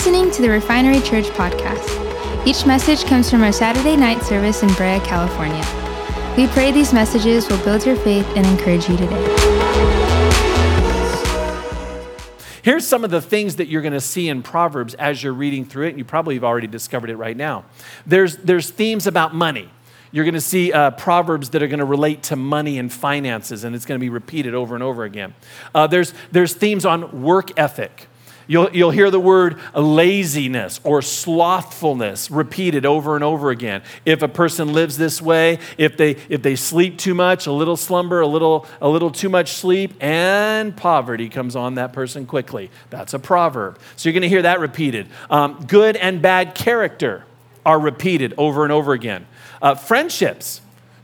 listening to the Refinery Church podcast. Each message comes from our Saturday night service in Brea, California. We pray these messages will build your faith and encourage you today. Here's some of the things that you're going to see in Proverbs as you're reading through it, and you probably have already discovered it right now. There's, there's themes about money. You're going to see uh, proverbs that are going to relate to money and finances, and it's going to be repeated over and over again. Uh, there's, there's themes on work ethic. You'll, you'll hear the word laziness or slothfulness repeated over and over again. If a person lives this way, if they, if they sleep too much, a little slumber, a little, a little too much sleep, and poverty comes on that person quickly. That's a proverb. So you're going to hear that repeated. Um, good and bad character are repeated over and over again. Uh, friendships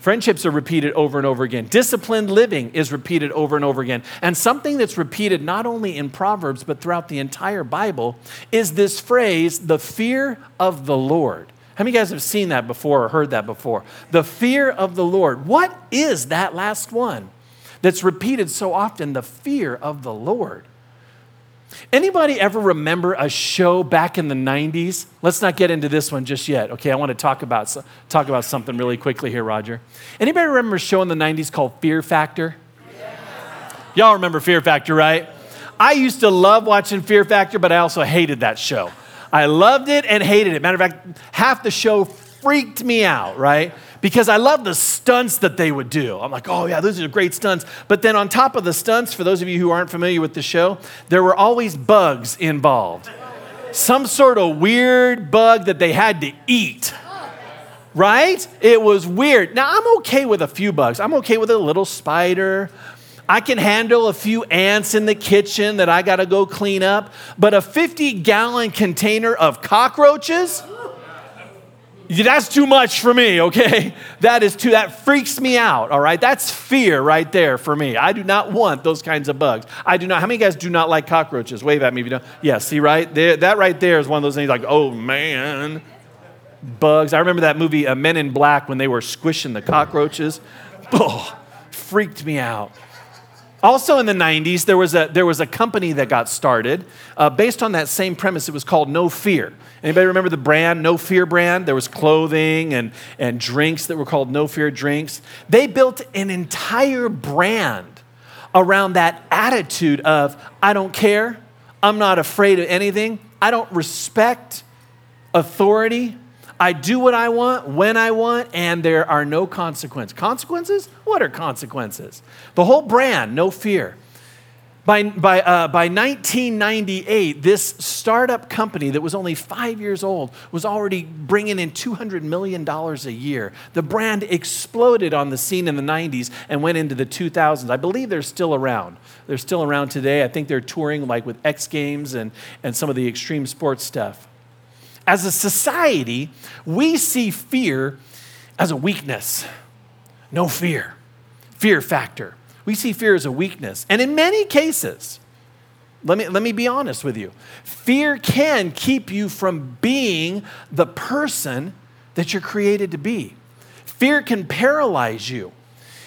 Friendships are repeated over and over again. Disciplined living is repeated over and over again. And something that's repeated not only in Proverbs, but throughout the entire Bible is this phrase, the fear of the Lord. How many of you guys have seen that before or heard that before? The fear of the Lord. What is that last one that's repeated so often? The fear of the Lord. Anybody ever remember a show back in the 90s? Let's not get into this one just yet. Okay, I want to talk about, talk about something really quickly here, Roger. Anybody remember a show in the 90s called Fear Factor? Y'all remember Fear Factor, right? I used to love watching Fear Factor, but I also hated that show. I loved it and hated it. Matter of fact, half the show freaked me out, right? Because I love the stunts that they would do. I'm like, oh, yeah, those are great stunts. But then on top of the stunts, for those of you who aren't familiar with the show, there were always bugs involved. Some sort of weird bug that they had to eat. Right? It was weird. Now, I'm okay with a few bugs. I'm okay with a little spider. I can handle a few ants in the kitchen that I got to go clean up. But a 50 gallon container of cockroaches? That's too much for me, okay? That is too, that freaks me out, all right? That's fear right there for me. I do not want those kinds of bugs. I do not, how many guys do not like cockroaches? Wave at me if you don't. Yeah, see, right? There, that right there is one of those things like, oh man, bugs. I remember that movie, uh, Men in Black, when they were squishing the cockroaches. Oh, freaked me out. Also in the 90s, there was a, there was a company that got started uh, based on that same premise. It was called No Fear. Anybody remember the brand, No Fear brand? There was clothing and, and drinks that were called No Fear drinks. They built an entire brand around that attitude of, I don't care, I'm not afraid of anything, I don't respect authority, I do what I want, when I want, and there are no consequences. Consequences? What are consequences? The whole brand, no fear. By, by, uh, by 1998, this startup company that was only five years old was already bringing in $200 million a year. The brand exploded on the scene in the 90s and went into the 2000s. I believe they're still around. They're still around today. I think they're touring like with X Games and, and some of the extreme sports stuff. As a society, we see fear as a weakness. No fear. Fear factor. We see fear as a weakness. And in many cases, let me, let me be honest with you fear can keep you from being the person that you're created to be. Fear can paralyze you,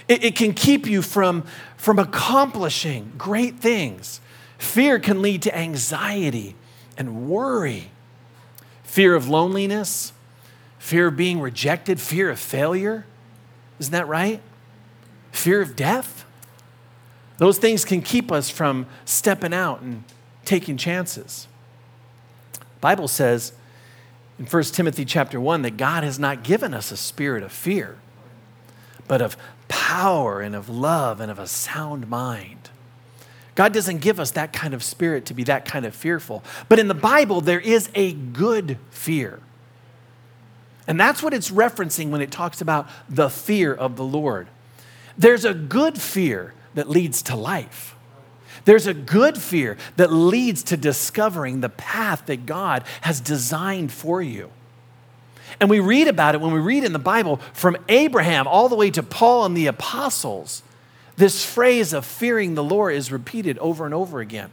it, it can keep you from, from accomplishing great things. Fear can lead to anxiety and worry fear of loneliness, fear of being rejected, fear of failure. Isn't that right? Fear of death. Those things can keep us from stepping out and taking chances. Bible says in 1 Timothy chapter 1 that God has not given us a spirit of fear, but of power and of love and of a sound mind. God doesn't give us that kind of spirit to be that kind of fearful. But in the Bible, there is a good fear. And that's what it's referencing when it talks about the fear of the Lord. There's a good fear that leads to life. There's a good fear that leads to discovering the path that God has designed for you. And we read about it when we read in the Bible from Abraham all the way to Paul and the apostles. This phrase of fearing the Lord is repeated over and over again.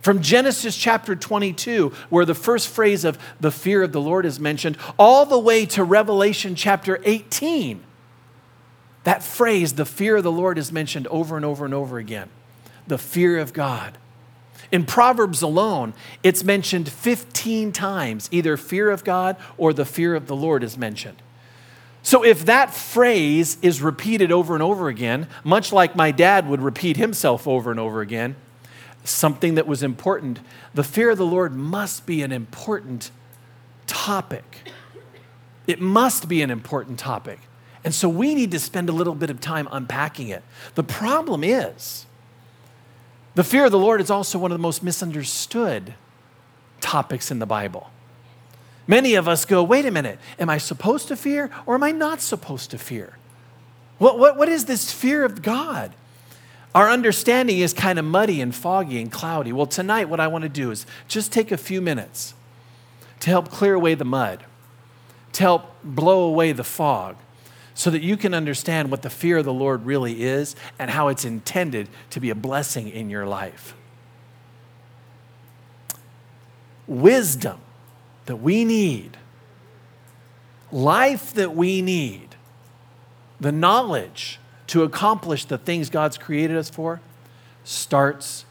From Genesis chapter 22, where the first phrase of the fear of the Lord is mentioned, all the way to Revelation chapter 18, that phrase, the fear of the Lord, is mentioned over and over and over again. The fear of God. In Proverbs alone, it's mentioned 15 times. Either fear of God or the fear of the Lord is mentioned. So if that phrase is repeated over and over again, much like my dad would repeat himself over and over again, something that was important, the fear of the Lord must be an important topic. It must be an important topic. And so we need to spend a little bit of time unpacking it. The problem is, the fear of the Lord is also one of the most misunderstood topics in the Bible. Many of us go, wait a minute, am I supposed to fear or am I not supposed to fear? What, what, what is this fear of God? Our understanding is kind of muddy and foggy and cloudy. Well, tonight, what I want to do is just take a few minutes to help clear away the mud, to help blow away the fog, so that you can understand what the fear of the Lord really is and how it's intended to be a blessing in your life. Wisdom that we need, life that we need, the knowledge to accomplish the things God's created us for starts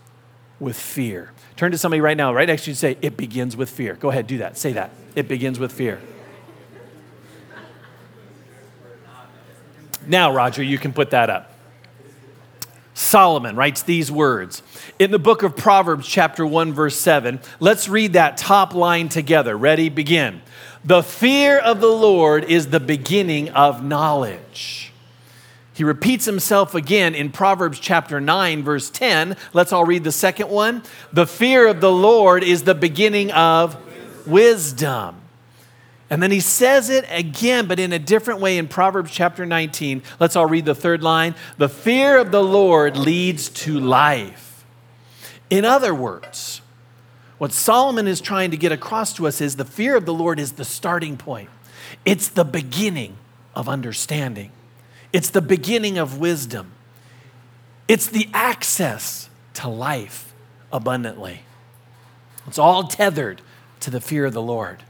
with fear. Turn to somebody right now, right next to you, and say, It begins with fear. Go ahead, do that. Say that. It begins with fear. Now, Roger, you can put that up. Solomon writes these words in the book of Proverbs, chapter 1, verse 7. Let's read that top line together. Ready? Begin. The fear of the Lord is the beginning of knowledge. He repeats himself again in Proverbs chapter 9, verse 10. Let's all read the second one. The fear of the Lord is the beginning of wisdom. And then he says it again, but in a different way in Proverbs chapter 19. Let's all read the third line. The fear of the Lord leads to life. In other words, what Solomon is trying to get across to us is the fear of the Lord is the starting point, it's the beginning of understanding, it's the beginning of wisdom, it's the access to life abundantly. It's all tethered to the fear of the Lord.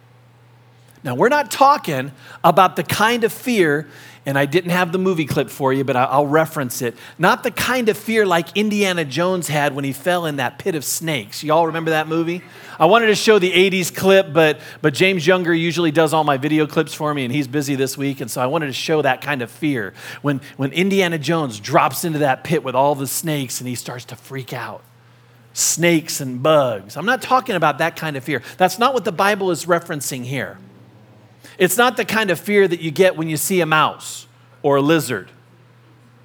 Now, we're not talking about the kind of fear, and I didn't have the movie clip for you, but I'll reference it. Not the kind of fear like Indiana Jones had when he fell in that pit of snakes. Y'all remember that movie? I wanted to show the 80s clip, but, but James Younger usually does all my video clips for me, and he's busy this week, and so I wanted to show that kind of fear. When, when Indiana Jones drops into that pit with all the snakes and he starts to freak out snakes and bugs. I'm not talking about that kind of fear. That's not what the Bible is referencing here. It's not the kind of fear that you get when you see a mouse or a lizard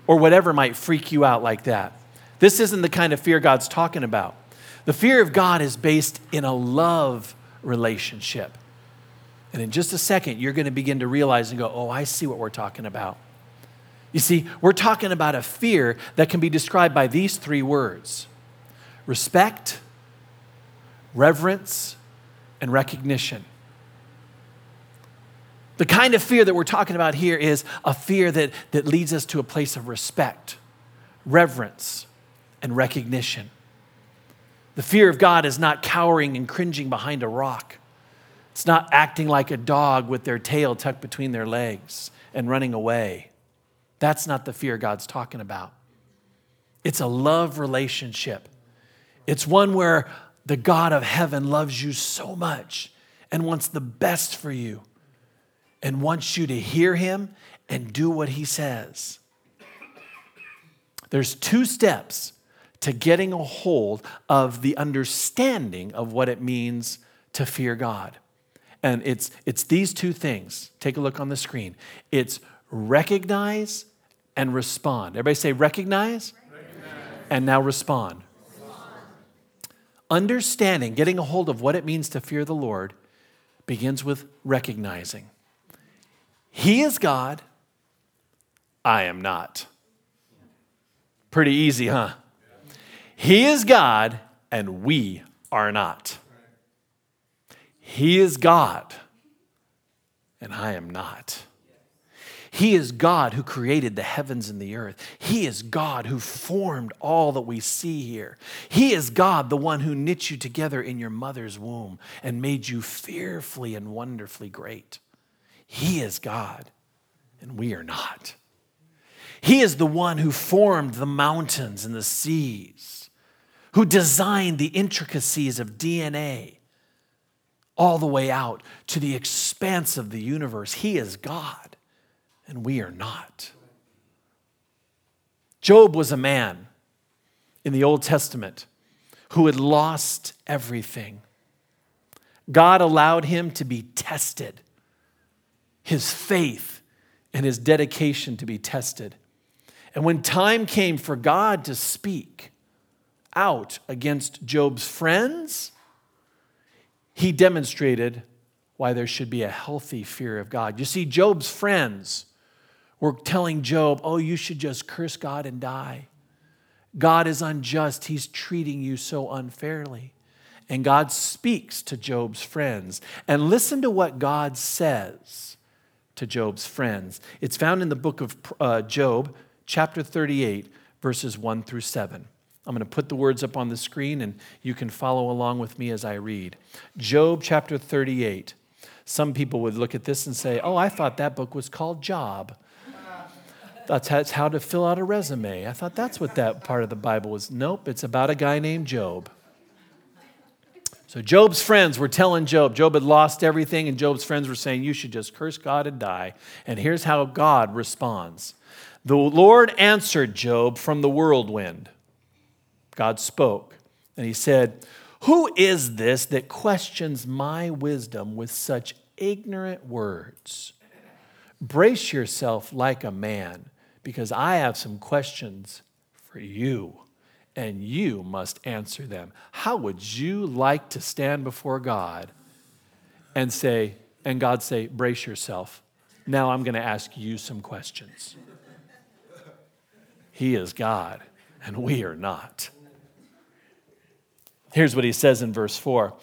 or whatever might freak you out like that. This isn't the kind of fear God's talking about. The fear of God is based in a love relationship. And in just a second, you're going to begin to realize and go, oh, I see what we're talking about. You see, we're talking about a fear that can be described by these three words respect, reverence, and recognition. The kind of fear that we're talking about here is a fear that, that leads us to a place of respect, reverence, and recognition. The fear of God is not cowering and cringing behind a rock. It's not acting like a dog with their tail tucked between their legs and running away. That's not the fear God's talking about. It's a love relationship. It's one where the God of heaven loves you so much and wants the best for you and wants you to hear him and do what he says. There's two steps to getting a hold of the understanding of what it means to fear God. And it's, it's these two things. Take a look on the screen. It's recognize and respond. Everybody say recognize, recognize. and now respond. respond. Understanding, getting a hold of what it means to fear the Lord begins with recognizing. He is God, I am not. Pretty easy, huh? He is God, and we are not. He is God, and I am not. He is God who created the heavens and the earth. He is God who formed all that we see here. He is God, the one who knit you together in your mother's womb and made you fearfully and wonderfully great. He is God, and we are not. He is the one who formed the mountains and the seas, who designed the intricacies of DNA all the way out to the expanse of the universe. He is God, and we are not. Job was a man in the Old Testament who had lost everything. God allowed him to be tested, his faith and his dedication to be tested. And when time came for God to speak out against Job's friends, he demonstrated why there should be a healthy fear of God. You see, Job's friends were telling Job, oh, you should just curse God and die. God is unjust. He's treating you so unfairly. And God speaks to Job's friends. And listen to what God says to Job's friends. It's found in the book of uh, Job, chapter 38, verses 1 through 7. I'm going to put the words up on the screen and you can follow along with me as I read. Job chapter 38. Some people would look at this and say, Oh, I thought that book was called Job. That's how to fill out a resume. I thought that's what that part of the Bible was. Nope, it's about a guy named Job. So Job's friends were telling Job, Job had lost everything, and Job's friends were saying, You should just curse God and die. And here's how God responds The Lord answered Job from the whirlwind. God spoke, and he said, Who is this that questions my wisdom with such ignorant words? Brace yourself like a man, because I have some questions for you, and you must answer them. How would you like to stand before God and say, and God say, Brace yourself. Now I'm going to ask you some questions. He is God, and we are not. Here's what he says in verse 4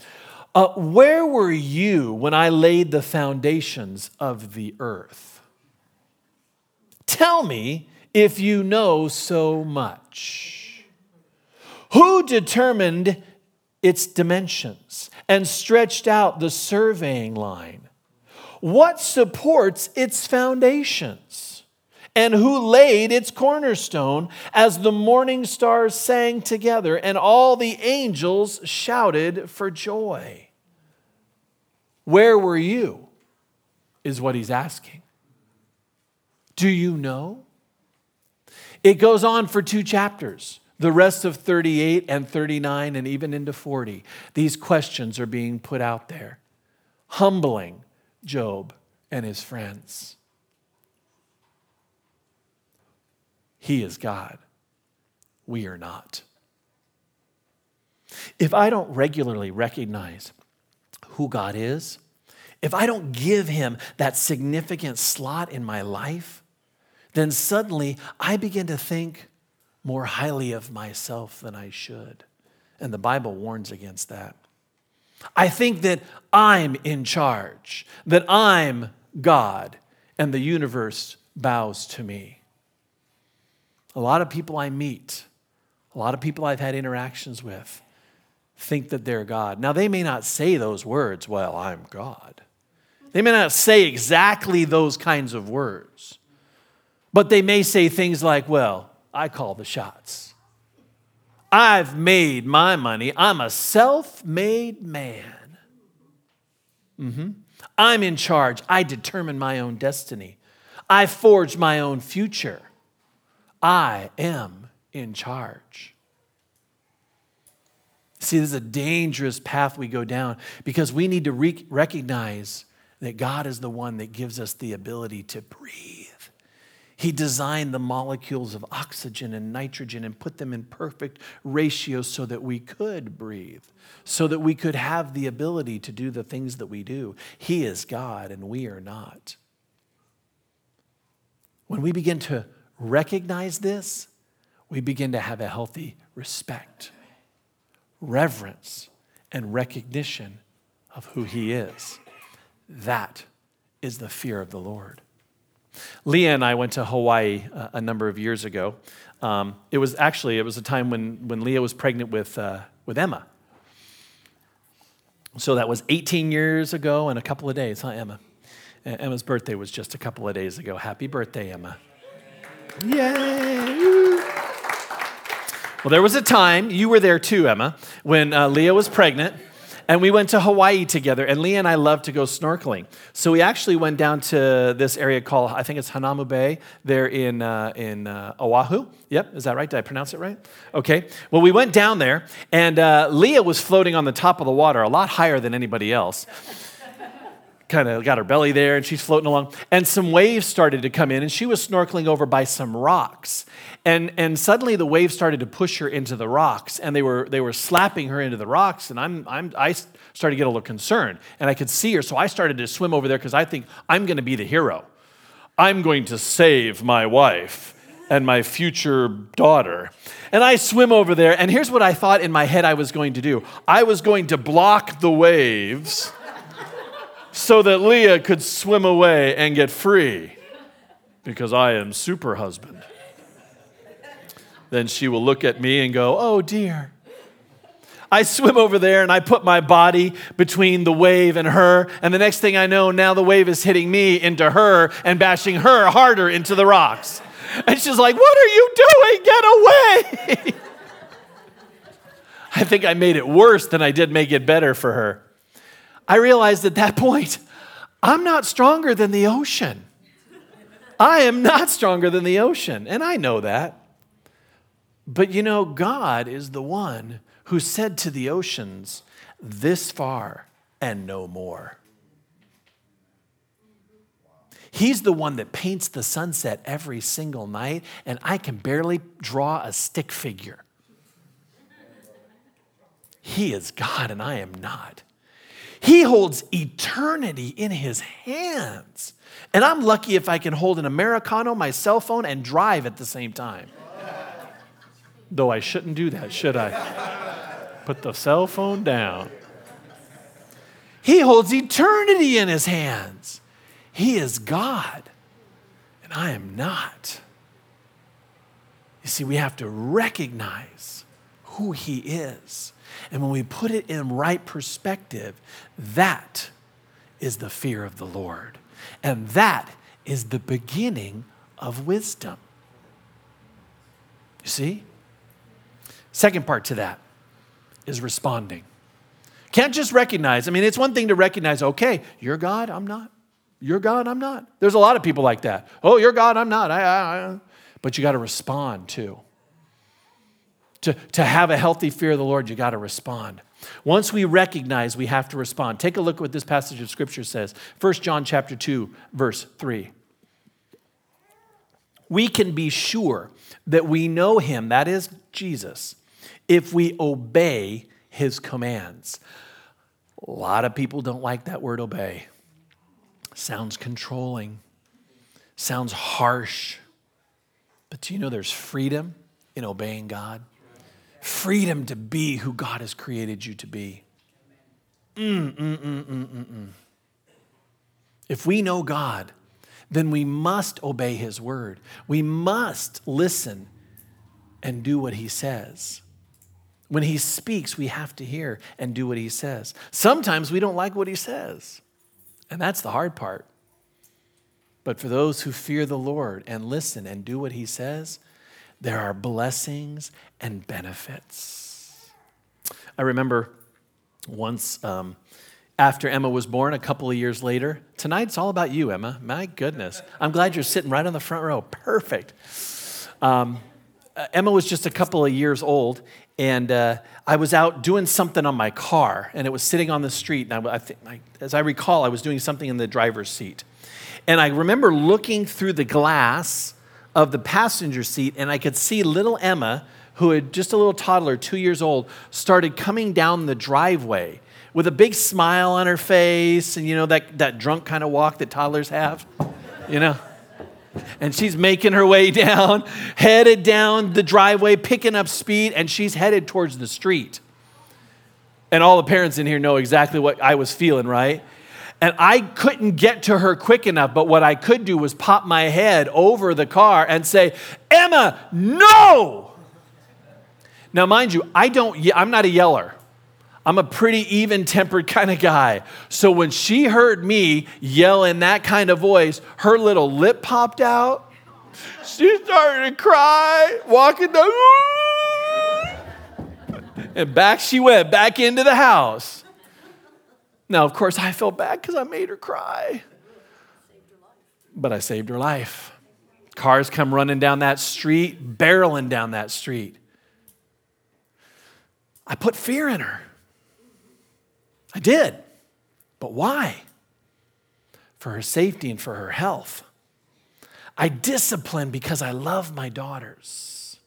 uh, Where were you when I laid the foundations of the earth? Tell me if you know so much. Who determined its dimensions and stretched out the surveying line? What supports its foundations? and who laid its cornerstone as the morning stars sang together and all the angels shouted for joy. Where were you? Is what he's asking. Do you know? It goes on for two chapters. The rest of 38 and 39 and even into 40. These questions are being put out there, humbling Job and his friends. He is God. We are not. If I don't regularly recognize who God is, if I don't give him that significant slot in my life, then suddenly I begin to think more highly of myself than I should. And the Bible warns against that. I think that I'm in charge, that I'm God, and the universe bows to me. A lot of people I meet, a lot of people I've had interactions with, think that they're God. Now, they may not say those words, well, I'm God. They may not say exactly those kinds of words, but they may say things like, well, I call the shots. I've made my money. I'm a self made man. Mm-hmm. I'm in charge. I determine my own destiny. I forge my own future. I am in charge. See, this is a dangerous path we go down because we need to re- recognize that God is the one that gives us the ability to breathe. He designed the molecules of oxygen and nitrogen and put them in perfect ratio so that we could breathe, so that we could have the ability to do the things that we do. He is God and we are not. When we begin to recognize this, we begin to have a healthy respect, reverence, and recognition of who He is. That is the fear of the Lord. Leah and I went to Hawaii uh, a number of years ago. Um, it was actually it was a time when, when Leah was pregnant with, uh, with Emma. So that was 18 years ago and a couple of days, huh, Emma? Emma's birthday was just a couple of days ago. Happy birthday, Emma. Yay! Well, there was a time, you were there too, Emma, when uh, Leah was pregnant. And we went to Hawaii together, and Leah and I love to go snorkeling. So we actually went down to this area called, I think it's Hanauma Bay, there in, uh, in uh, Oahu. Yep, is that right? Did I pronounce it right? Okay. Well, we went down there, and uh, Leah was floating on the top of the water, a lot higher than anybody else kind of got her belly there and she's floating along. And some waves started to come in and she was snorkeling over by some rocks. And, and suddenly the waves started to push her into the rocks and they were, they were slapping her into the rocks. And I'm, I'm, I started to get a little concerned and I could see her. So I started to swim over there because I think I'm going to be the hero. I'm going to save my wife and my future daughter. And I swim over there, and here's what I thought in my head I was going to do I was going to block the waves so that Leah could swim away and get free because I am super husband. Then she will look at me and go, Oh dear. I swim over there and I put my body between the wave and her. And the next thing I know, now the wave is hitting me into her and bashing her harder into the rocks. And she's like, What are you doing? Get away. I think I made it worse than I did make it better for her. I realized at that point, I'm not stronger than the ocean. I am not stronger than the ocean, and I know that. But you know, God is the one who said to the oceans, This far and no more. He's the one that paints the sunset every single night, and I can barely draw a stick figure. He is God, and I am not. He holds eternity in his hands. And I'm lucky if I can hold an Americano, my cell phone, and drive at the same time. Though I shouldn't do that, should I? Put the cell phone down. He holds eternity in his hands. He is God, and I am not. You see, we have to recognize who he is. And when we put it in right perspective, that is the fear of the Lord. And that is the beginning of wisdom. You see? Second part to that is responding. Can't just recognize. I mean, it's one thing to recognize, okay, you're God, I'm not. You're God, I'm not. There's a lot of people like that. Oh, you're God, I'm not. I, I, I. But you got to respond too to, to have a healthy fear of the Lord, you got to respond. Once we recognize we have to respond, take a look at what this passage of scripture says. 1 John chapter 2, verse 3. We can be sure that we know him, that is Jesus, if we obey his commands. A lot of people don't like that word obey. Sounds controlling, sounds harsh. But do you know there's freedom in obeying God? Freedom to be who God has created you to be. Mm, mm, mm, mm, mm, mm. If we know God, then we must obey His word. We must listen and do what He says. When He speaks, we have to hear and do what He says. Sometimes we don't like what He says, and that's the hard part. But for those who fear the Lord and listen and do what He says, there are blessings and benefits. I remember once um, after Emma was born, a couple of years later, tonight's all about you, Emma. My goodness. I'm glad you're sitting right on the front row. Perfect. Um, uh, Emma was just a couple of years old, and uh, I was out doing something on my car, and it was sitting on the street. And I, I I, as I recall, I was doing something in the driver's seat. And I remember looking through the glass of the passenger seat, and I could see little Emma, who had just a little toddler, two years old, started coming down the driveway with a big smile on her face, and you know, that, that drunk kind of walk that toddlers have, you know? And she's making her way down, headed down the driveway, picking up speed, and she's headed towards the street. And all the parents in here know exactly what I was feeling, right? And I couldn't get to her quick enough, but what I could do was pop my head over the car and say, Emma, no! Now, mind you, I don't, I'm not a yeller. I'm a pretty even tempered kind of guy. So when she heard me yell in that kind of voice, her little lip popped out. She started to cry, walking down. And back she went, back into the house. Now, of course, I felt bad because I made her cry. But I saved her life. Cars come running down that street, barreling down that street. I put fear in her. I did. But why? For her safety and for her health. I discipline because I love my daughters.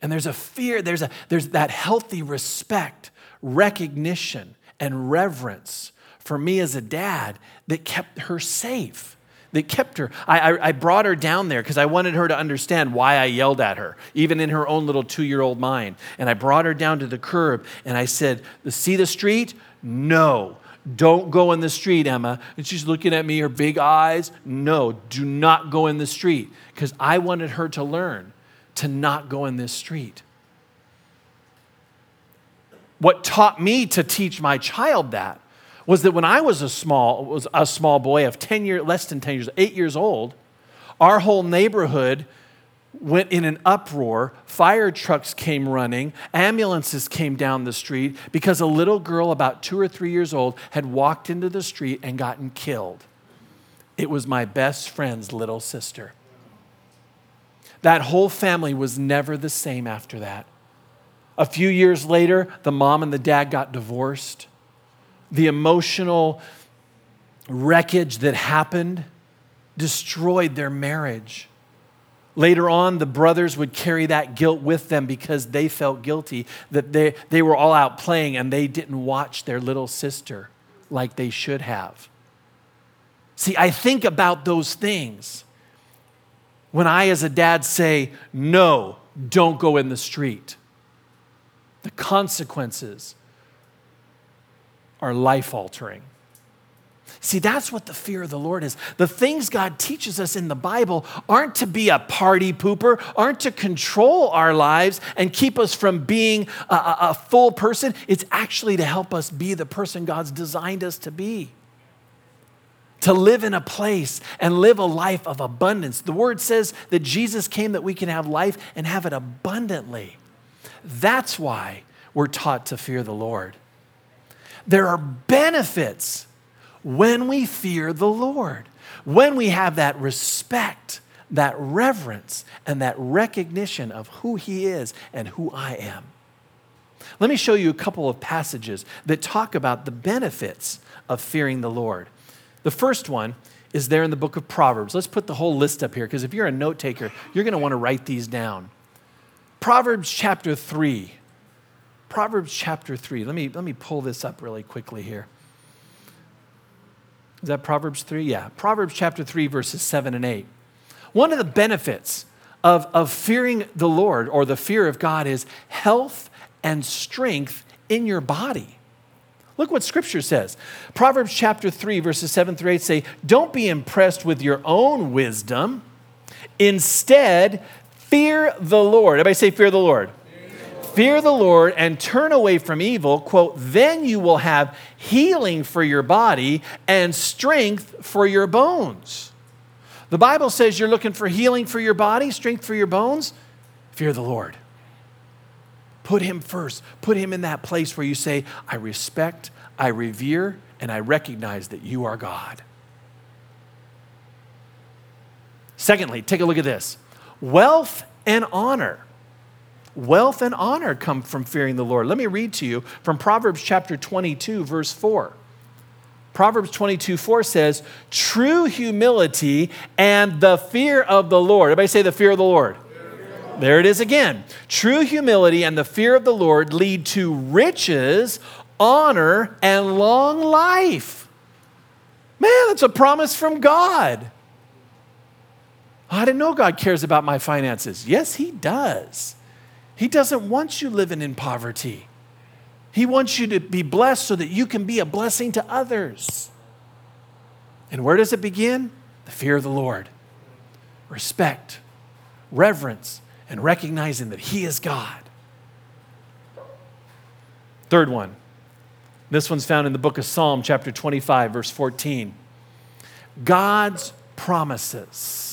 And there's a fear, there's, a, there's that healthy respect, recognition, and reverence for me as a dad that kept her safe that kept her. I, I, I brought her down there because I wanted her to understand why I yelled at her, even in her own little two year old mind. And I brought her down to the curb and I said, See the street? No. Don't go in the street, Emma. And she's looking at me, her big eyes. No, do not go in the street. Because I wanted her to learn to not go in this street. What taught me to teach my child that was that when I was a small, was a small boy of 10 years, less than 10 years, eight years old, our whole neighborhood went in an uproar. Fire trucks came running, ambulances came down the street because a little girl about two or three years old had walked into the street and gotten killed. It was my best friend's little sister. That whole family was never the same after that. A few years later, the mom and the dad got divorced the emotional wreckage that happened destroyed their marriage. Later on, the brothers would carry that guilt with them because they felt guilty that they, they were all out playing and they didn't watch their little sister like they should have. See, I think about those things when I, as a dad, say, No, don't go in the street. The consequences are life altering. See, that's what the fear of the Lord is. The things God teaches us in the Bible aren't to be a party pooper, aren't to control our lives and keep us from being a, a, a, full person. It's actually to help us be the person God's designed us to be. To live in a place and live a life of abundance. The word says that Jesus came that we can have life and have it abundantly. That's why we're taught to fear the Lord. There are benefits when we fear the Lord, when we have that respect, that reverence, and that recognition of who He is and who I am. Let me show you a couple of passages that talk about the benefits of fearing the Lord. The first one is there in the book of Proverbs. Let's put the whole list up here because if you're a note taker, you're going to want to write these down. Proverbs chapter 3. Proverbs chapter 3. Let me, let me pull this up really quickly here. Is that Proverbs 3? Yeah. Proverbs chapter 3, verses 7 and 8. One of the benefits of, of fearing the Lord or the fear of God is health and strength in your body. Look what scripture says. Proverbs chapter 3, verses 7 through 8 say, Don't be impressed with your own wisdom. Instead, fear the Lord. Everybody say, Fear the Lord fear the Lord and turn away from evil, quote, then you will have healing for your body and strength for your bones. The Bible says you're looking for healing for your body, strength for your bones. Fear the Lord. Put Him first. Put Him in that place where you say, I respect, I revere, and I recognize that you are God. Secondly, take a look at this wealth and honor Wealth and honor come from fearing the Lord. Let me read to you from Proverbs chapter 22, verse 4. Proverbs 22, 4 says, True humility and the fear of the Lord. Everybody say the fear of the Lord. There it is again. True humility and the fear of the Lord lead to riches, honor, and long life. Man, that's a promise from God. Oh, I didn't know God cares about my finances. Yes, He does. He doesn't want you living in poverty. He wants you to be blessed so that you can be a blessing to others. And where does it begin? The fear of the Lord, respect, reverence, and recognizing that He is God. Third one. This one's found in the book of Psalm, chapter 25, verse 14. God's promises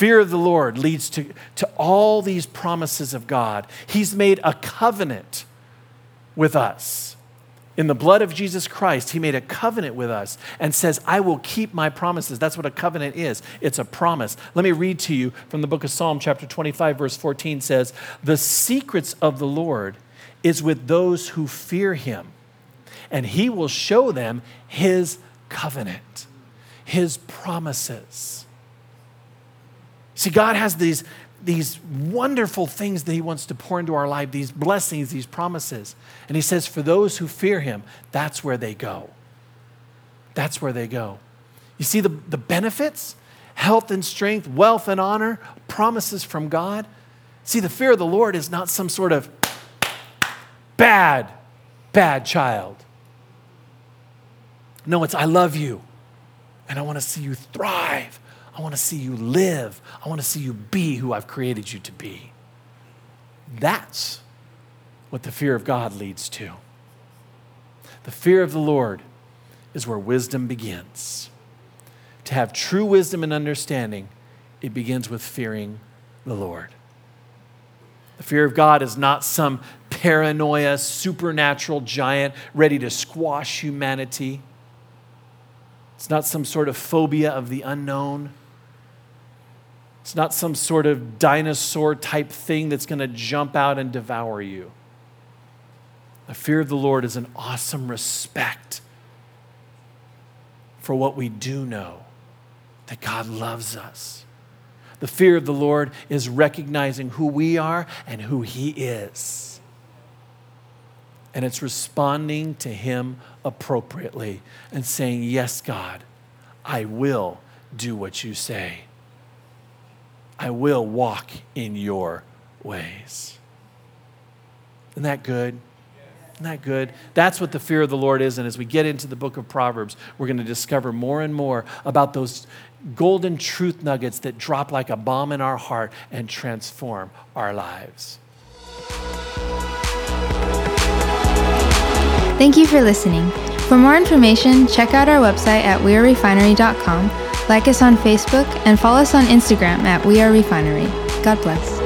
fear of the Lord leads to, to all these promises of God. He's made a covenant with us. In the blood of Jesus Christ, He made a covenant with us and says, I will keep my promises. That's what a covenant is it's a promise. Let me read to you from the book of Psalm, chapter 25, verse 14 says, The secrets of the Lord is with those who fear Him, and He will show them His covenant, His promises. See, God has these, these wonderful things that He wants to pour into our life, these blessings, these promises. And He says, for those who fear Him, that's where they go. That's where they go. You see the, the benefits? Health and strength, wealth and honor, promises from God. See, the fear of the Lord is not some sort of bad, bad child. No, it's I love you and I want to see you thrive. I want to see you live. I want to see you be who I've created you to be. That's what the fear of God leads to. The fear of the Lord is where wisdom begins. To have true wisdom and understanding, it begins with fearing the Lord. The fear of God is not some paranoia, supernatural giant ready to squash humanity. It's not some sort of phobia of the unknown. It's not some sort of dinosaur type thing that's going to jump out and devour you. The fear of the Lord is an awesome respect for what we do know that God loves us. The fear of the Lord is recognizing who we are and who He is. And it's responding to Him appropriately and saying, Yes, God, I will do what you say. I will walk in your ways. Isn't that good? Isn't that good? That's what the fear of the Lord is. And as we get into the book of Proverbs, we're going to discover more and more about those golden truth nuggets that drop like a bomb in our heart and transform our lives. Thank you for listening. For more information, check out our website at wearerefinery.com like us on Facebook, and follow us on Instagram at We Are Refinery. God bless.